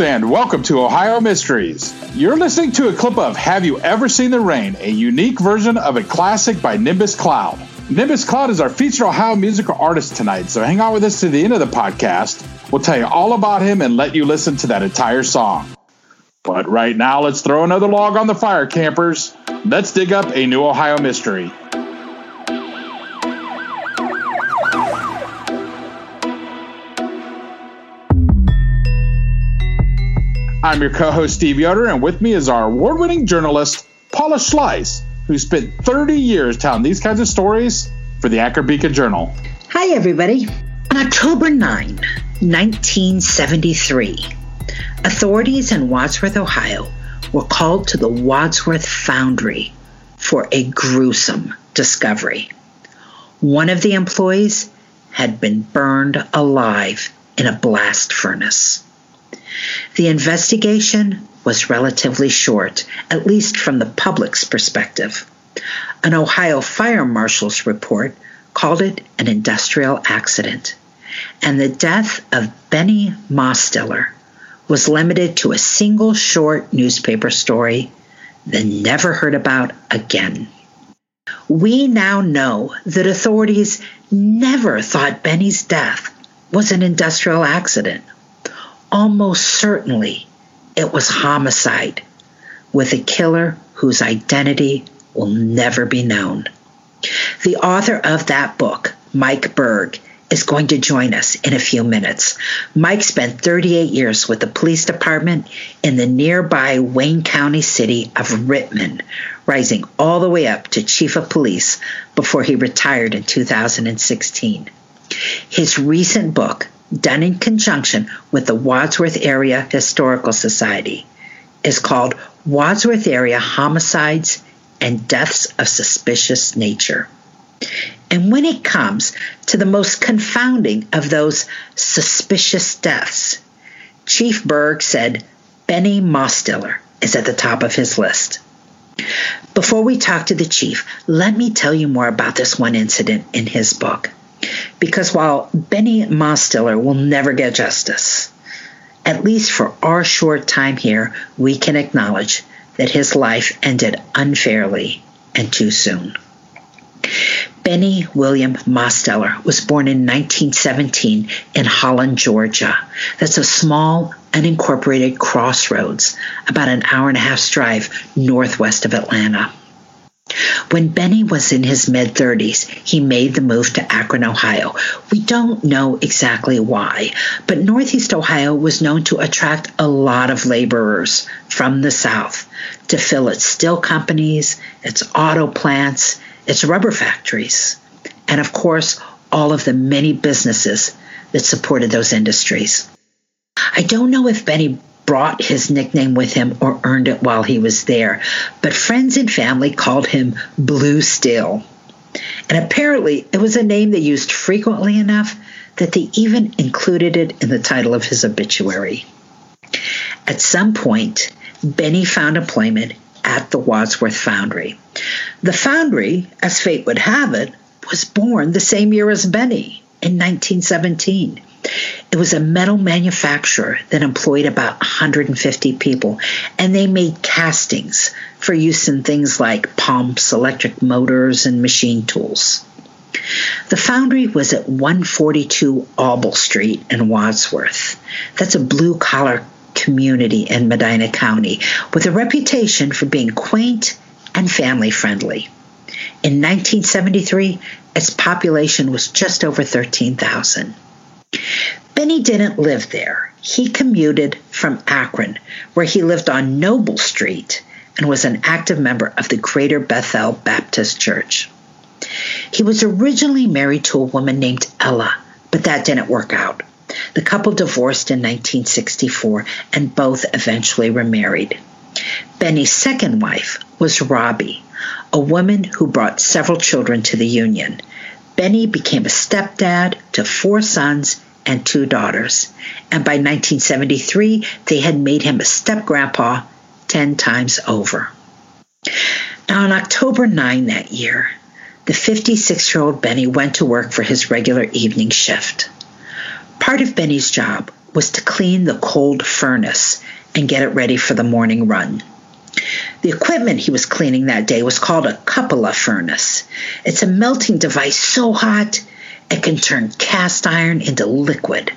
and welcome to Ohio Mysteries. You're listening to a clip of Have You Ever Seen the Rain, a unique version of a classic by Nimbus Cloud. Nimbus Cloud is our featured Ohio musical artist tonight, so hang out with us to the end of the podcast. We'll tell you all about him and let you listen to that entire song. But right now, let's throw another log on the fire, campers. Let's dig up a new Ohio mystery. I'm your co host, Steve Yoder, and with me is our award winning journalist, Paula Schleis, who spent 30 years telling these kinds of stories for the Akron Beacon Journal. Hi, everybody. On October 9, 1973, authorities in Wadsworth, Ohio were called to the Wadsworth Foundry for a gruesome discovery. One of the employees had been burned alive in a blast furnace. The investigation was relatively short, at least from the public's perspective. An Ohio fire marshal's report called it an industrial accident, and the death of Benny Mostiller was limited to a single short newspaper story, then never heard about again. We now know that authorities never thought Benny's death was an industrial accident almost certainly it was homicide with a killer whose identity will never be known. The author of that book, Mike Berg, is going to join us in a few minutes. Mike spent 38 years with the police department in the nearby Wayne County city of Rittman, rising all the way up to chief of police before he retired in 2016. His recent book, done in conjunction with the Wadsworth Area Historical Society, is called Wadsworth Area Homicides and Deaths of Suspicious Nature. And when it comes to the most confounding of those suspicious deaths, Chief Berg said Benny Mostiller is at the top of his list. Before we talk to the chief, let me tell you more about this one incident in his book. Because while Benny Mostiller will never get justice, at least for our short time here, we can acknowledge that his life ended unfairly and too soon. Benny William Mostiller was born in 1917 in Holland, Georgia. That's a small, unincorporated crossroads about an hour and a half's drive northwest of Atlanta. When Benny was in his mid 30s, he made the move to Akron, Ohio. We don't know exactly why, but Northeast Ohio was known to attract a lot of laborers from the South to fill its steel companies, its auto plants, its rubber factories, and of course, all of the many businesses that supported those industries. I don't know if Benny brought his nickname with him or earned it while he was there, but friends and family called him Blue Steel. And apparently, it was a name they used frequently enough that they even included it in the title of his obituary. At some point, Benny found employment at the Wadsworth Foundry. The foundry, as fate would have it, was born the same year as Benny in 1917. It was a metal manufacturer that employed about 150 people, and they made castings for use in things like pumps, electric motors, and machine tools. The foundry was at 142 Auble Street in Wadsworth. That's a blue collar community in Medina County with a reputation for being quaint and family friendly. In 1973, its population was just over 13,000. Benny didn't live there. He commuted from Akron, where he lived on Noble Street and was an active member of the Greater Bethel Baptist Church. He was originally married to a woman named Ella, but that didn't work out. The couple divorced in 1964 and both eventually remarried. Benny's second wife was Robbie, a woman who brought several children to the union. Benny became a stepdad to four sons and two daughters. And by 1973, they had made him a step grandpa 10 times over. Now, on October 9 that year, the 56 year old Benny went to work for his regular evening shift. Part of Benny's job was to clean the cold furnace and get it ready for the morning run. The equipment he was cleaning that day was called a cupola furnace. It's a melting device so hot it can turn cast iron into liquid.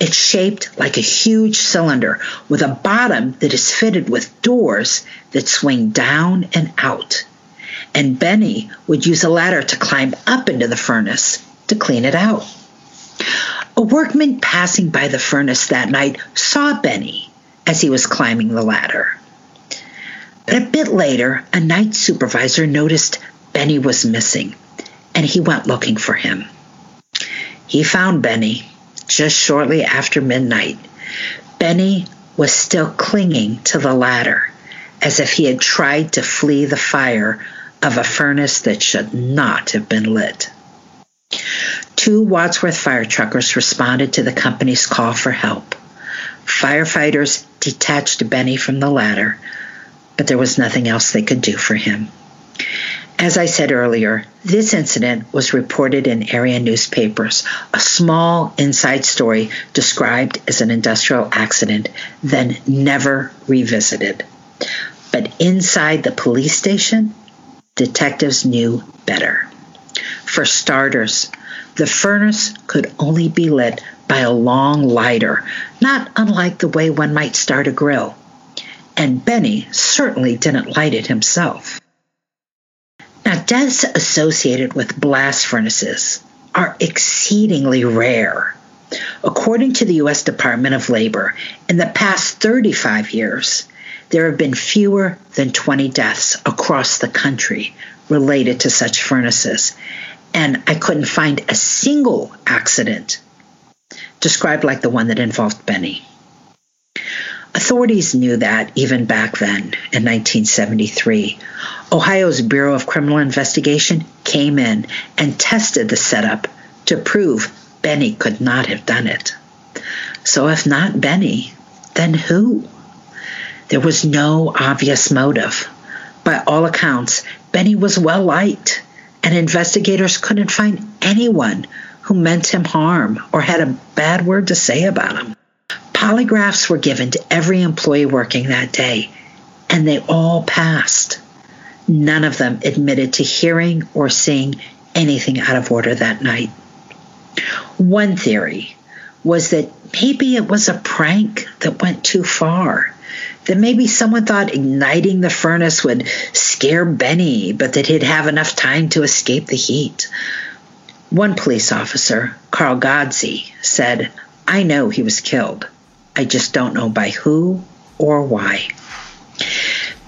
It's shaped like a huge cylinder with a bottom that is fitted with doors that swing down and out. And Benny would use a ladder to climb up into the furnace to clean it out. A workman passing by the furnace that night saw Benny as he was climbing the ladder. But a bit later, a night supervisor noticed Benny was missing, and he went looking for him. He found Benny just shortly after midnight. Benny was still clinging to the ladder as if he had tried to flee the fire of a furnace that should not have been lit. Two Wadsworth fire truckers responded to the company's call for help. Firefighters detached Benny from the ladder, but there was nothing else they could do for him. As I said earlier, this incident was reported in area newspapers, a small inside story described as an industrial accident, then never revisited. But inside the police station, detectives knew better. For starters, the furnace could only be lit by a long lighter, not unlike the way one might start a grill and Benny certainly didn't light it himself. Now, deaths associated with blast furnaces are exceedingly rare. According to the U.S. Department of Labor, in the past 35 years, there have been fewer than 20 deaths across the country related to such furnaces, and I couldn't find a single accident described like the one that involved Benny. Authorities knew that even back then in 1973. Ohio's Bureau of Criminal Investigation came in and tested the setup to prove Benny could not have done it. So, if not Benny, then who? There was no obvious motive. By all accounts, Benny was well liked, and investigators couldn't find anyone who meant him harm or had a bad word to say about him. Polygraphs were given to every employee working that day, and they all passed. None of them admitted to hearing or seeing anything out of order that night. One theory was that maybe it was a prank that went too far. That maybe someone thought igniting the furnace would scare Benny, but that he'd have enough time to escape the heat. One police officer, Carl Godsey, said, I know he was killed. I just don't know by who or why.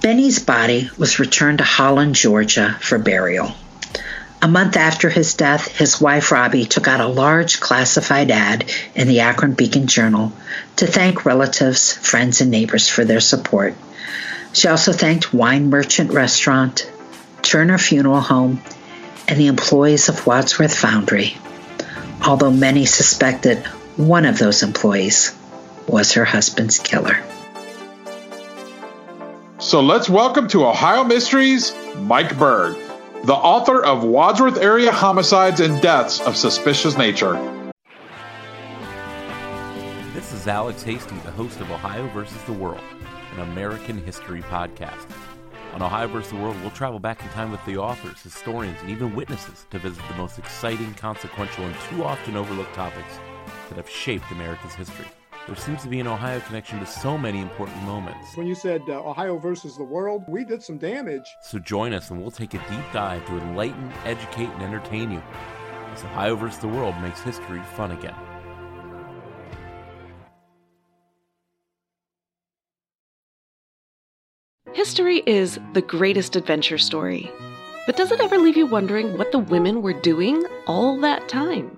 Benny's body was returned to Holland, Georgia for burial. A month after his death, his wife Robbie took out a large classified ad in the Akron Beacon Journal to thank relatives, friends, and neighbors for their support. She also thanked Wine Merchant Restaurant, Turner Funeral Home, and the employees of Wadsworth Foundry, although many suspected one of those employees was her husband's killer. So let's welcome to Ohio Mysteries Mike Berg, the author of Wadsworth Area Homicides and Deaths of Suspicious Nature. This is Alex Hasty, the host of Ohio versus the World, an American history podcast. On Ohio vs. the World, we'll travel back in time with the authors, historians, and even witnesses to visit the most exciting, consequential, and too often overlooked topics that have shaped America's history. There seems to be an Ohio connection to so many important moments. When you said uh, Ohio versus the world, we did some damage. So join us and we'll take a deep dive to enlighten, educate, and entertain you as Ohio versus the world makes history fun again. History is the greatest adventure story. But does it ever leave you wondering what the women were doing all that time?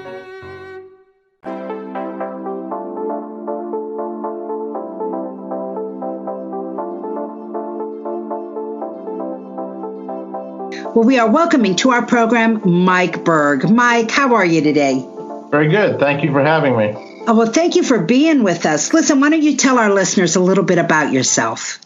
Well, we are welcoming to our program Mike Berg. Mike, how are you today? Very good. Thank you for having me. Oh, well, thank you for being with us. Listen, why don't you tell our listeners a little bit about yourself?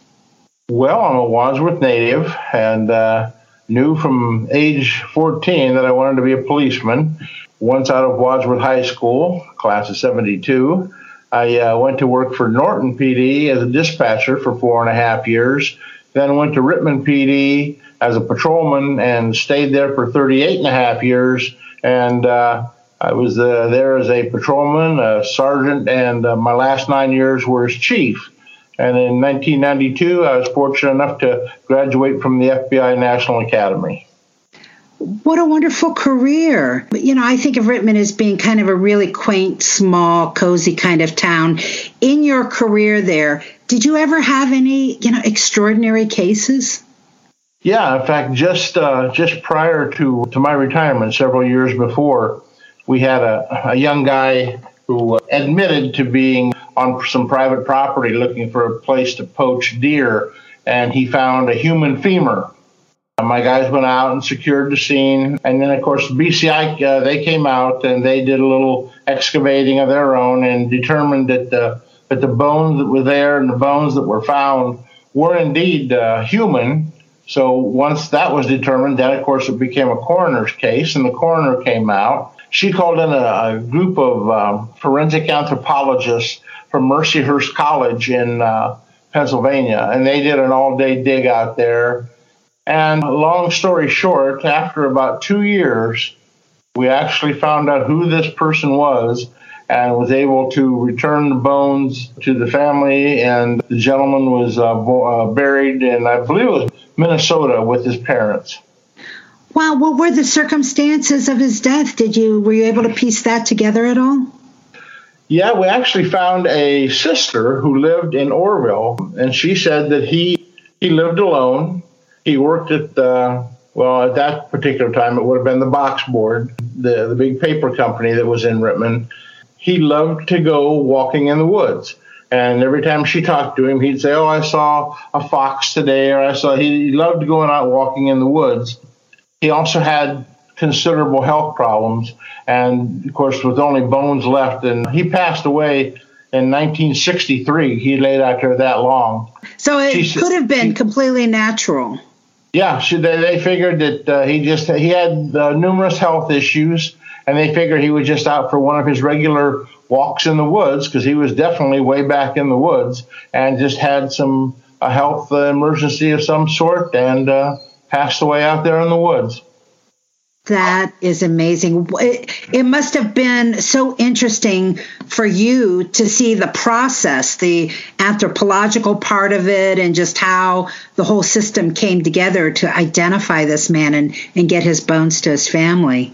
Well, I'm a Wadsworth native and uh, knew from age 14 that I wanted to be a policeman. Once out of Wadsworth High School, class of 72, I uh, went to work for Norton PD as a dispatcher for four and a half years. Then went to Rittman PD as a patrolman and stayed there for 38 and a half years. And uh, I was uh, there as a patrolman, a sergeant, and uh, my last nine years were as chief. And in 1992, I was fortunate enough to graduate from the FBI National Academy. What a wonderful career. You know, I think of Rittman as being kind of a really quaint, small, cozy kind of town. In your career there, did you ever have any, you know, extraordinary cases? Yeah, in fact, just uh, just prior to, to my retirement, several years before, we had a, a young guy who admitted to being on some private property looking for a place to poach deer, and he found a human femur. My guys went out and secured the scene, and then of course the BCI uh, they came out and they did a little excavating of their own and determined that the that the bones that were there and the bones that were found were indeed uh, human. So once that was determined, then of course it became a coroner's case, and the coroner came out. She called in a, a group of um, forensic anthropologists from Mercyhurst College in uh, Pennsylvania, and they did an all-day dig out there. And long story short, after about two years, we actually found out who this person was and was able to return the bones to the family. And the gentleman was uh, bo- uh, buried in, I believe it was Minnesota, with his parents. Wow, what were the circumstances of his death? Did you were you able to piece that together at all? Yeah, we actually found a sister who lived in Orrville, and she said that he he lived alone. He worked at the well at that particular time it would have been the box board, the the big paper company that was in Rittman. He loved to go walking in the woods. And every time she talked to him, he'd say, "Oh, I saw a fox today," or "I saw." He loved going out walking in the woods. He also had considerable health problems. And of course, with only bones left, and he passed away in 1963. He laid out there that long. So it she, could have been completely natural. Yeah, she, they, they figured that uh, he just he had uh, numerous health issues, and they figured he was just out for one of his regular walks in the woods because he was definitely way back in the woods and just had some a health emergency of some sort and uh, passed away out there in the woods. That is amazing. It, it, must have been so interesting for you to see the process, the anthropological part of it, and just how the whole system came together to identify this man and, and get his bones to his family.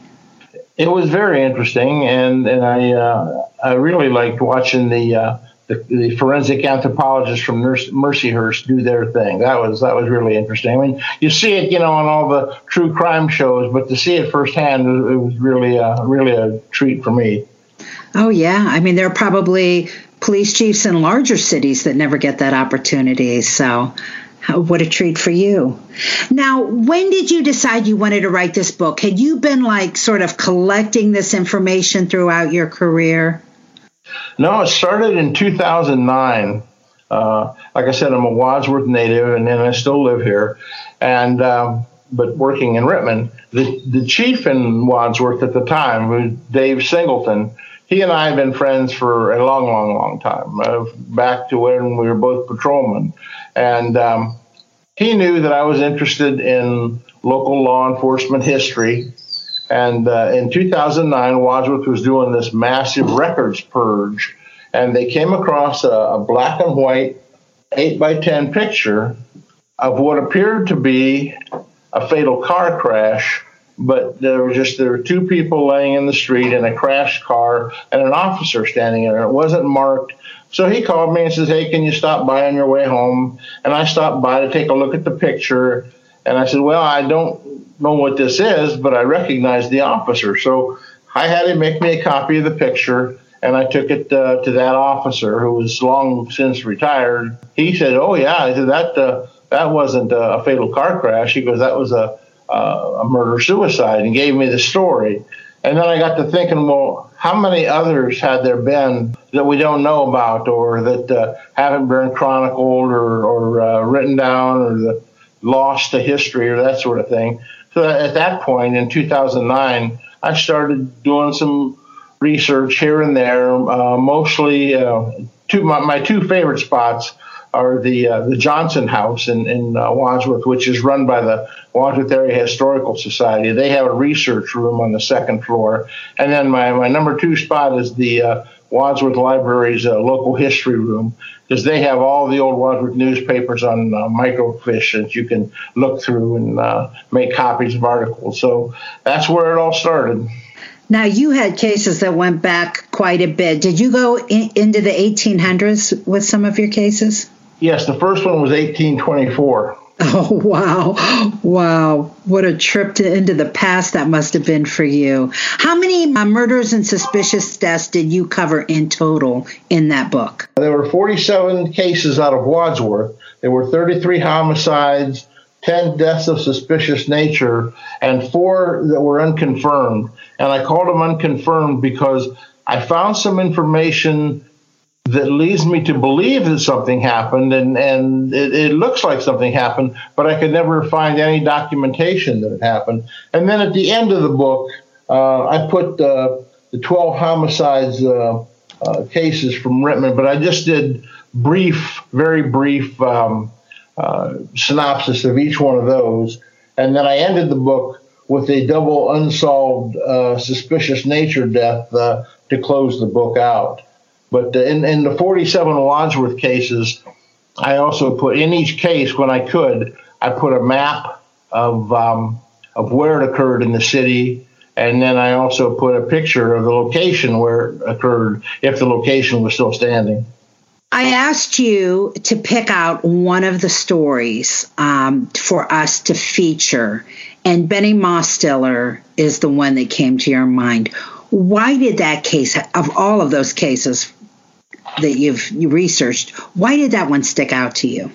It was very interesting, and, and I, uh, I really liked watching the. Uh, the, the forensic anthropologists from Mercyhurst do their thing. That was that was really interesting. I mean, you see it, you know, on all the true crime shows, but to see it firsthand, it was really a, really a treat for me. Oh yeah, I mean, there are probably police chiefs in larger cities that never get that opportunity. So. What a treat for you. Now, when did you decide you wanted to write this book? Had you been like sort of collecting this information throughout your career? No, it started in 2009. Uh, like I said, I'm a Wadsworth native, and, then I still live here, and um, but working in Rittman. The the chief in Wadsworth at the time, Dave Singleton, he and I have been friends for a long, long, long time, uh, back to when we were both patrolmen, and um, he knew that I was interested in local law enforcement history. And uh, in 2009, Wadsworth was doing this massive records purge, and they came across a, a black and white 8 by 10 picture of what appeared to be a fatal car crash but there were just there were two people laying in the street in a crashed car and an officer standing there. It wasn't marked. So he called me and says, "Hey, can you stop by on your way home?" And I stopped by to take a look at the picture. And I said, "Well, I don't know what this is, but I recognize the officer. So I had him make me a copy of the picture, and I took it uh, to that officer who was long since retired. He said, "Oh yeah," I said that uh, that wasn't a fatal car crash. He goes, "That was a uh, a murder suicide and gave me the story. And then I got to thinking, well, how many others had there been that we don't know about or that uh, haven't been chronicled or, or uh, written down or the, lost to history or that sort of thing? So at that point in 2009, I started doing some research here and there, uh, mostly uh, my, my two favorite spots are the uh, the Johnson House in in uh, Wadsworth, which is run by the Wadsworth Area Historical Society. They have a research room on the second floor, and then my my number two spot is the uh, Wadsworth Library's uh, local history room because they have all the old Wadsworth newspapers on uh, microfiche that you can look through and uh, make copies of articles. So that's where it all started. Now, you had cases that went back quite a bit. Did you go in, into the 1800s with some of your cases? Yes, the first one was 1824. Oh, wow. Wow. What a trip to, into the past that must have been for you. How many uh, murders and suspicious deaths did you cover in total in that book? There were 47 cases out of Wadsworth. There were 33 homicides, 10 deaths of suspicious nature, and four that were unconfirmed. And I called them unconfirmed because I found some information that leads me to believe that something happened and, and it, it, looks like something happened, but I could never find any documentation that it happened. And then at the end of the book, uh, I put uh, the 12 homicides uh, uh cases from Rittman, but I just did brief, very brief um, uh, synopsis of each one of those. And then I ended the book with a double unsolved uh, suspicious nature death to close the book out. But in, in the 47 Wadsworth cases, I also put in each case when I could, I put a map of um, of where it occurred in the city, and then I also put a picture of the location where it occurred if the location was still standing. I asked you to pick out one of the stories um, for us to feature, and Benny Mostiller is the one that came to your mind. Why did that case, of all of those cases, that you've you researched. Why did that one stick out to you?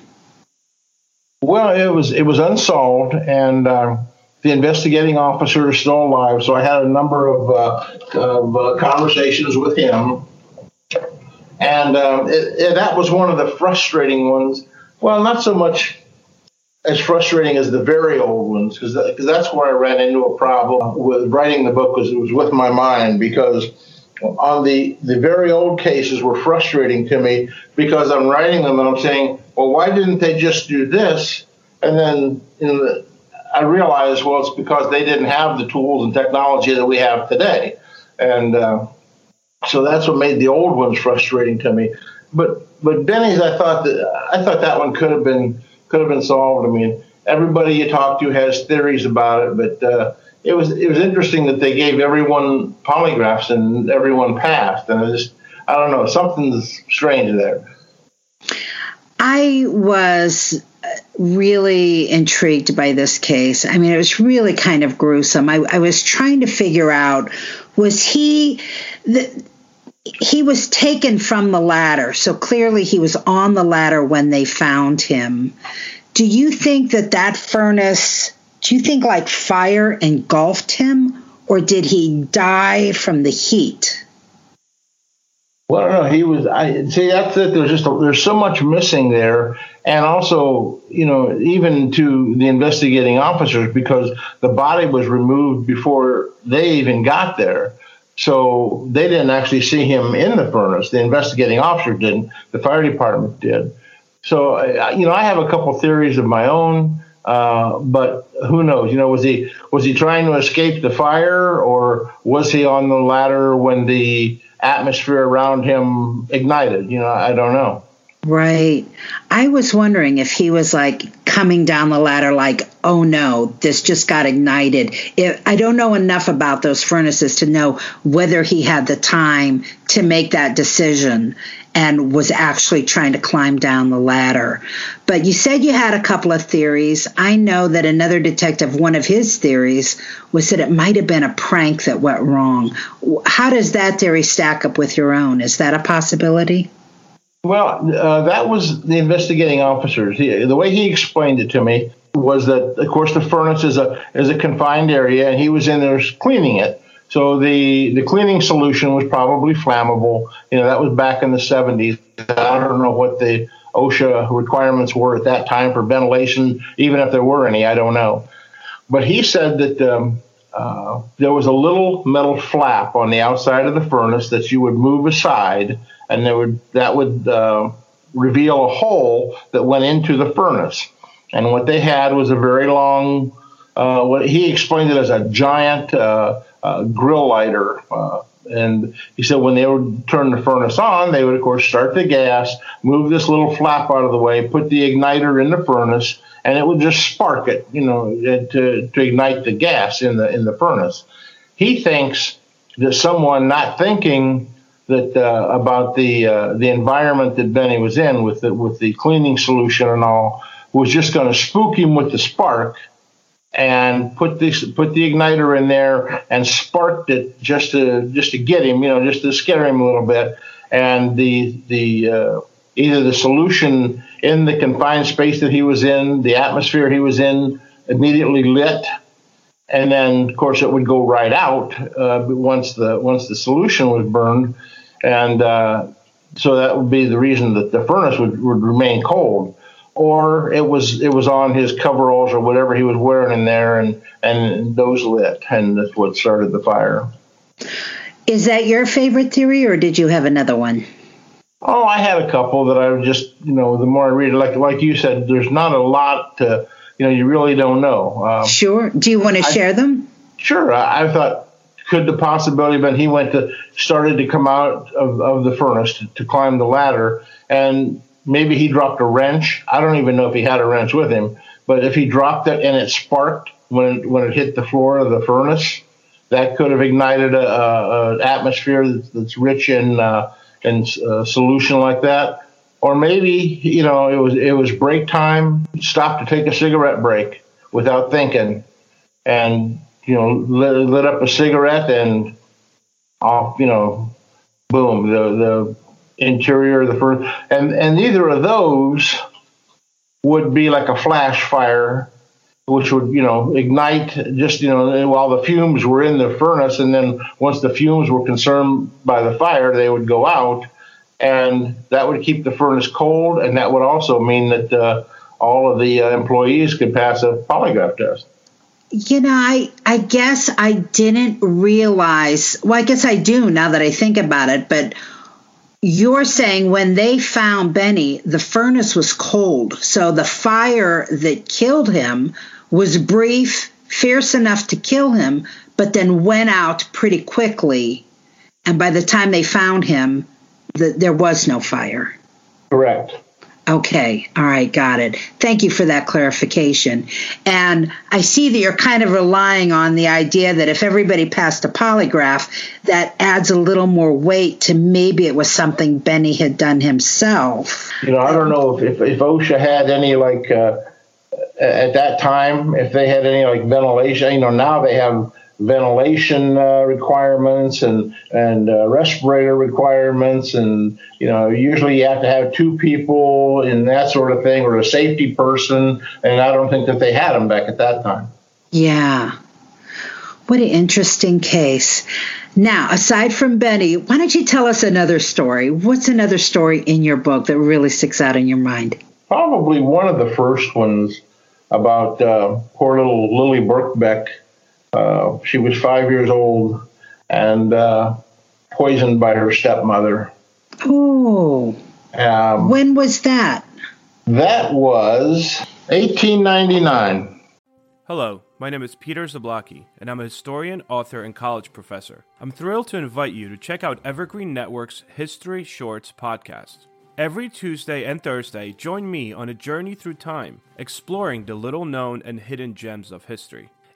Well, it was it was unsolved, and uh, the investigating officer is still alive. So I had a number of, uh, of uh, conversations with him, and um, it, it, that was one of the frustrating ones. Well, not so much as frustrating as the very old ones, because that, that's where I ran into a problem with writing the book. Was it was with my mind because on the, the very old cases were frustrating to me because I'm writing them and I'm saying, well, why didn't they just do this? And then the, I realized, well, it's because they didn't have the tools and technology that we have today. And uh, so that's what made the old ones frustrating to me. But but Benny's, I thought that I thought that one could have been could have been solved. I mean, everybody you talk to has theories about it, but uh, it was it was interesting that they gave everyone polygraphs and everyone passed, and I just I don't know something's strange there. I was uh, really intrigued by this case. I mean, it was really kind of gruesome. I, I was trying to figure out was he the he was taken from the ladder, so clearly he was on the ladder when they found him. Do you think that that furnace do you think like fire engulfed him, or did he die from the heat? Well, know. He was. I see. That's it. There's just a, there's so much missing there, and also, you know, even to the investigating officers because the body was removed before they even got there, so they didn't actually see him in the furnace. The investigating officer didn't. The fire department did. So, you know, I have a couple theories of my own. Uh, but who knows? You know, was he was he trying to escape the fire, or was he on the ladder when the atmosphere around him ignited? You know, I don't know. Right. I was wondering if he was like coming down the ladder, like, oh no, this just got ignited. It, I don't know enough about those furnaces to know whether he had the time to make that decision and was actually trying to climb down the ladder. But you said you had a couple of theories. I know that another detective, one of his theories was that it might have been a prank that went wrong. How does that theory stack up with your own? Is that a possibility? Well, uh, that was the investigating officers. He, the way he explained it to me, was that, of course, the furnace is a is a confined area, and he was in there cleaning it. So the the cleaning solution was probably flammable. You know, that was back in the 70s. I don't know what the OSHA requirements were at that time for ventilation, even if there were any. I don't know. But he said that um, uh, there was a little metal flap on the outside of the furnace that you would move aside, and there would that would uh, reveal a hole that went into the furnace. And what they had was a very long, uh, what he explained it as a giant uh, uh, grill lighter. Uh, and he said when they would turn the furnace on, they would, of course, start the gas, move this little flap out of the way, put the igniter in the furnace, and it would just spark it, you know, to, to ignite the gas in the in the furnace. He thinks that someone not thinking that uh, about the uh, the environment that Benny was in with the, with the cleaning solution and all was just going to spook him with the spark and put this put the igniter in there and sparked it just to just to get him, you know, just to scare him a little bit. And the the uh, either the solution in the confined space that he was in, the atmosphere he was in, immediately lit, and then of course it would go right out uh, once the once the solution was burned, and uh, so that would be the reason that the furnace would, would remain cold or it was it was on his coveralls or whatever he was wearing in there, and and those lit, and that's what started the fire. Is that your favorite theory, or did you have another one? Oh, I had a couple that I just you know the more I read, like like you said, there's not a lot to you know you really don't know. Um, sure. Do you want to share them? Sure. I, I, thought could the possibility have been he went to started to come out of, of the furnace to, to climb the ladder and maybe he dropped a wrench. I don't even know if he had a wrench with him, but if he dropped it and it sparked when it, when it hit the floor of the furnace, that could have ignited a, a, a atmosphere that's, that's, rich in uh, in uh, solution like that. Or maybe you know it was it was break time. Stopped to take a cigarette break without thinking, and you know lit, lit up a cigarette and off you know boom the the interior of the first, and and neither of those would be like a flash fire, which would you know ignite just you know while the fumes were in the furnace, and then once the fumes were consumed by the fire, they would go out, and that would keep the furnace cold, and that would also mean that uh, all of the uh, employees could pass a polygraph test. You know, I I guess I didn't realize. Well, I guess I do now that I think about it, but you're saying when they found Benny, the furnace was cold. So the fire that killed him was brief, fierce enough to kill him, but then went out pretty quickly. And by the time they found him, the, there was no fire. Correct. Okay. All right. Got it. Thank you for that clarification. And I see that you're kind of relying on the idea that if everybody passed a polygraph, that adds a little more weight to maybe it was something Benny had done himself. You know, I don't know if, if, if OSHA had any like, uh, at that time, if they had any like ventilation, you know, now they have ventilation uh, requirements and and uh, respirator requirements and you know usually you have to have two people and that sort of thing or a safety person and I don't think that they had them back at that time. Yeah. What an interesting case. Now, aside from Benny, why don't you tell us another story? What's another story in your book that really sticks out in your mind? Probably one of the first ones about uh, poor little Lily Birkbeck uh, she was five years old and uh, poisoned by her stepmother. Oh. Um, when was that? That was 1899. Hello, my name is Peter Zablocki, and I'm a historian, author, and college professor. I'm thrilled to invite you to check out Evergreen Network's History Shorts podcast. Every Tuesday and Thursday, join me on a journey through time, exploring the little known and hidden gems of history.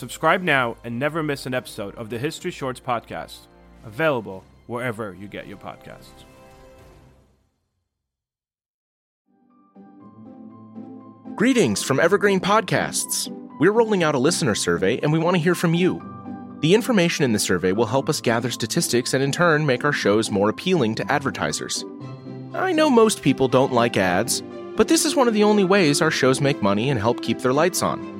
Subscribe now and never miss an episode of the History Shorts podcast, available wherever you get your podcasts. Greetings from Evergreen Podcasts. We're rolling out a listener survey and we want to hear from you. The information in the survey will help us gather statistics and in turn make our shows more appealing to advertisers. I know most people don't like ads, but this is one of the only ways our shows make money and help keep their lights on.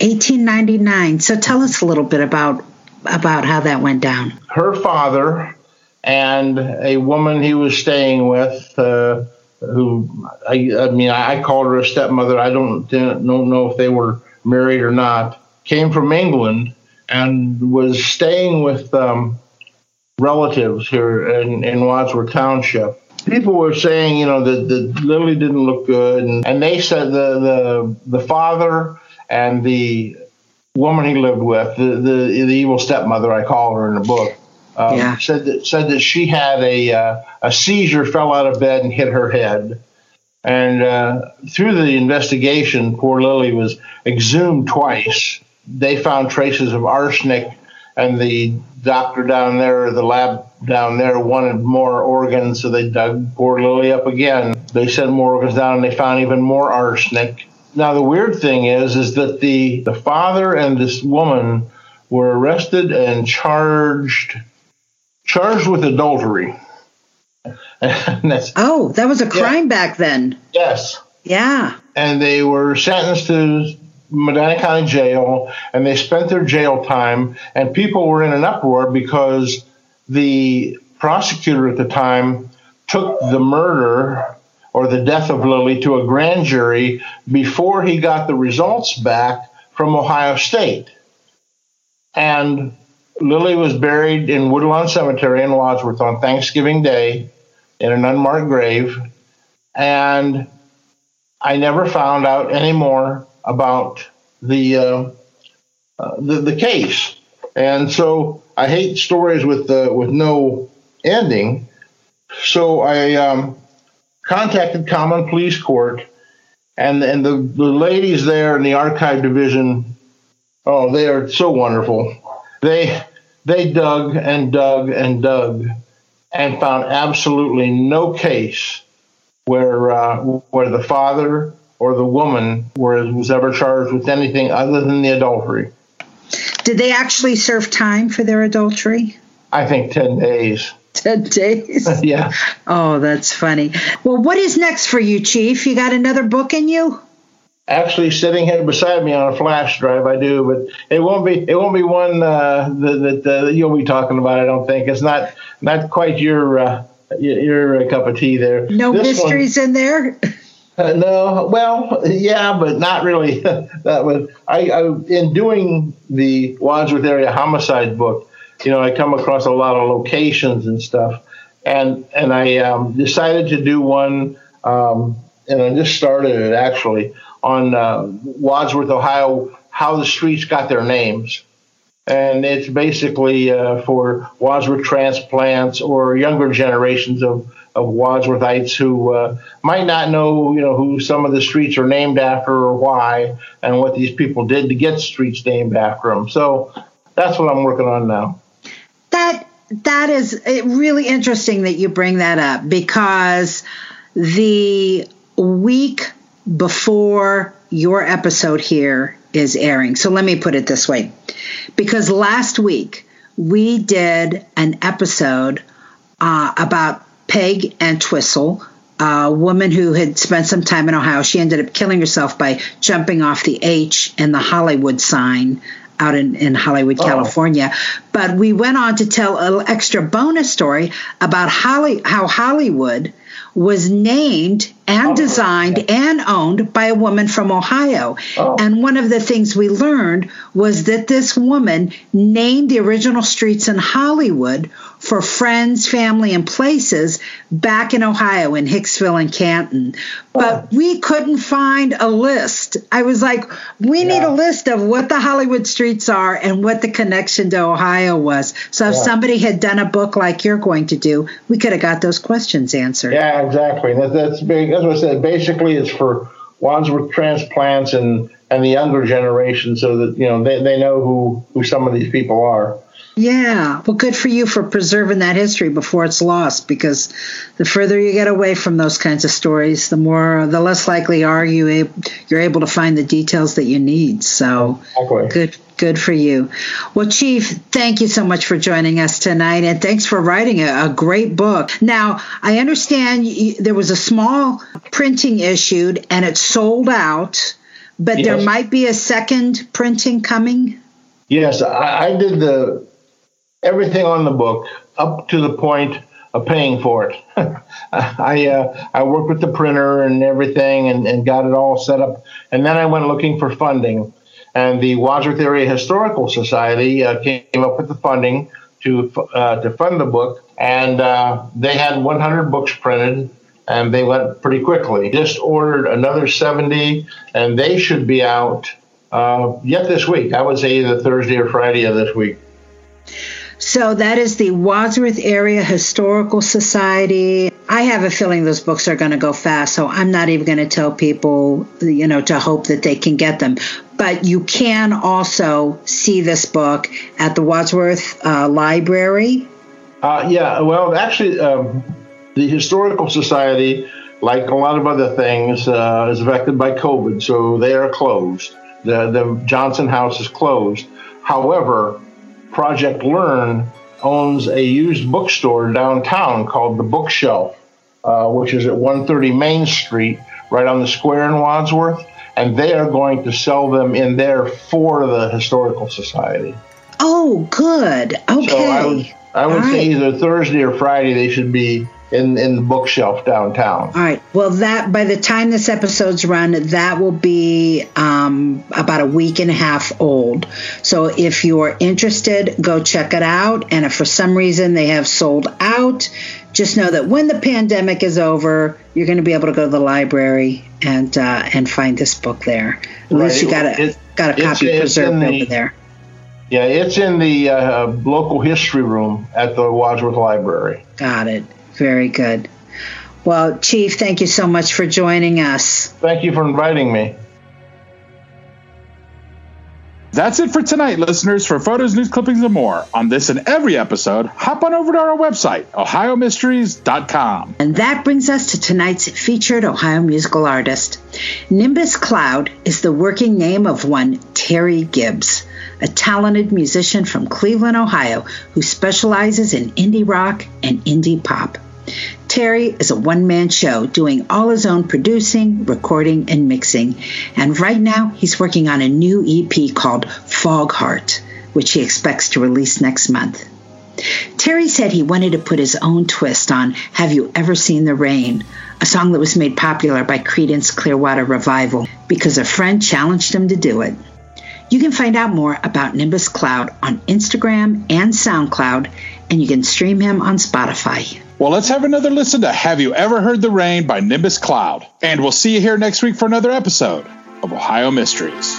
1899. So tell us a little bit about about how that went down. Her father and a woman he was staying with, uh, who I, I, mean, I called her a stepmother. I don't don't know if they were married or not. Came from England and was staying with um, relatives here in, in Wadsworth Township people were saying, you know, that, that Lily didn't look good, and, and they said the, the the father and the woman he lived with, the, the, the evil stepmother, I call her in the book, um, yeah. said that said that she had a uh, a seizure, fell out of bed and hit her head. And uh, through the investigation, poor Lily was exhumed twice. They found traces of arsenic, and the doctor down there, the lab down there, wanted more organs, so they dug poor Lily up again. They sent more organs down, and they found even more arsenic. Now the weird thing is, is that the the father and this woman were arrested and charged charged with adultery. oh, that was a crime yeah. back then. Yes. Yeah. And they were sentenced to Medina County Jail, and they spent their jail time. And people were in an uproar because the prosecutor at the time took the murder or the death of Lily to a grand jury before he got the results back from Ohio State. And Lily was buried in Woodlawn Cemetery in Wadsworth on Thanksgiving Day in an unmarked grave. And I never found out any more about the, uh, uh, the, the case. And so I hate stories with uh, with no ending. So I um, contacted Common Pleas Court, and and the, the ladies there in the archive division, oh, they are so wonderful. They they dug and dug and dug, and found absolutely no case where uh, where the father or the woman was, was ever charged with anything other than the adultery. Did they actually serve time for their adultery? I think 10 days. 10 days? yeah. Oh, that's funny. Well, what is next for you, Chief? You got another book in you? Actually, sitting here beside me on a flash drive, I do, but it won't be it won't be one uh, that, that uh, you'll be talking about. I don't think it's not not quite your uh, your, cup of tea there. No this mysteries one, in there. Uh, no, well, yeah, but not really. that was I, I, in doing the Wadsworth area homicide book. You know, I come across a lot of locations and stuff, and and I um, decided to do one, um, and I just started it actually on uh, Wadsworth, Ohio, how the streets got their names. And it's basically uh, for Wadsworth transplants or younger generations of of Wadsworthites who uh, might not know, you know, who some of the streets are named after or why, and what these people did to get streets named after them. So that's what I'm working on now. That is really interesting that you bring that up because the week before your episode here is airing. So let me put it this way. Because last week we did an episode uh, about Peg Entwistle, a woman who had spent some time in Ohio. She ended up killing herself by jumping off the H in the Hollywood sign out in, in Hollywood, oh. California. But we went on to tell an extra bonus story about Holly, how Hollywood was named and oh, designed and owned by a woman from Ohio. Oh. And one of the things we learned was that this woman named the original streets in Hollywood for friends, family, and places back in Ohio, in Hicksville and Canton. But oh. we couldn't find a list. I was like, we need a list of what the Hollywood streets are and what the connection to Ohio was. So if Yeah. somebody had done a book like you're going to do, we could have got those questions answered. Yeah, exactly. That, that's big. That's what I said. Basically, it's for Wadsworth transplants and and the younger generation, so that you know they, they know who who some of these people are. Yeah. Well, good for you for preserving that history before it's lost because the further you get away from those kinds of stories, the more, the less likely are you ab- you're able to find the details that you need. So Exactly. good, good for you. Well, Chief, thank you so much for joining us tonight and thanks for writing a, a great book. Now, I understand y there was a small printing issued and it sold out, but there might be a second printing coming. Yes, I, I did the everything on the book up to the point of paying for it. I uh, I worked with the printer and everything and, and got it all set up, and then I went looking for funding, and the Wadsworth Area Historical Society uh, came up with the funding to uh, to fund the book, and uh, they had 100 books printed. And they went pretty quickly. Just ordered another 70, and they should be out uh, yet this week. I would say either Thursday or Friday of this week. So that is the Wadsworth Area Historical Society. I have a feeling those books are going to go fast, so I'm not even going to tell people, you know, to hope that they can get them. But you can also see this book at the Wadsworth uh, Library. Uh, yeah, well, actually, um, the Historical Society, like a lot of other things, uh, is affected by COVID, so they are closed. The, the Johnson House is closed. However, Project Learn owns a used bookstore downtown called The Bookshelf, uh, which is at 130 Main Street, right on the square in Wadsworth. And they are going to sell them in there for the Historical Society. Oh, good. Okay. So I would, I would say right. either Thursday or Friday they should be in, in the bookshelf downtown. All right. Well, that by the time this episode's run, that will be um, about a week and a half old. So if you're interested, go check it out. And if for some reason they have sold out, just know that when the pandemic is over, you're going to be able to go to the library and uh, and find this book there. Least Right. you got a It- got a copy it's preserved the- over there. Yeah, it's in the uh, local history room at the Wadsworth Library. Got it. Very good. Well, Chief, thank you so much for joining us. Thank you for inviting me. That's it for tonight, listeners. For photos, news clippings, and more on this and every episode, hop on over to our website, ohiomysteries.com. And that brings us to tonight's featured Ohio musical artist. Nimbus Cloud is the working name of one Terry Gibbs, a talented musician from Cleveland, Ohio, who specializes in indie rock and indie pop. Terry is a one man show doing all his own producing, recording, and mixing. And right now, he's working on a new EP called Fogheart, which he expects to release next month. Terry said he wanted to put his own twist on Have You Ever Seen the Rain, a song that was made popular by Creedence Clearwater Revival because a friend challenged him to do it. You can find out more about Nimbus Cloud on Instagram and SoundCloud, and you can stream him on Spotify. Well, let's have another listen to Have You Ever Heard the Rain by Nimbus Cloud. And we'll see you here next week for another episode of Ohio Mysteries.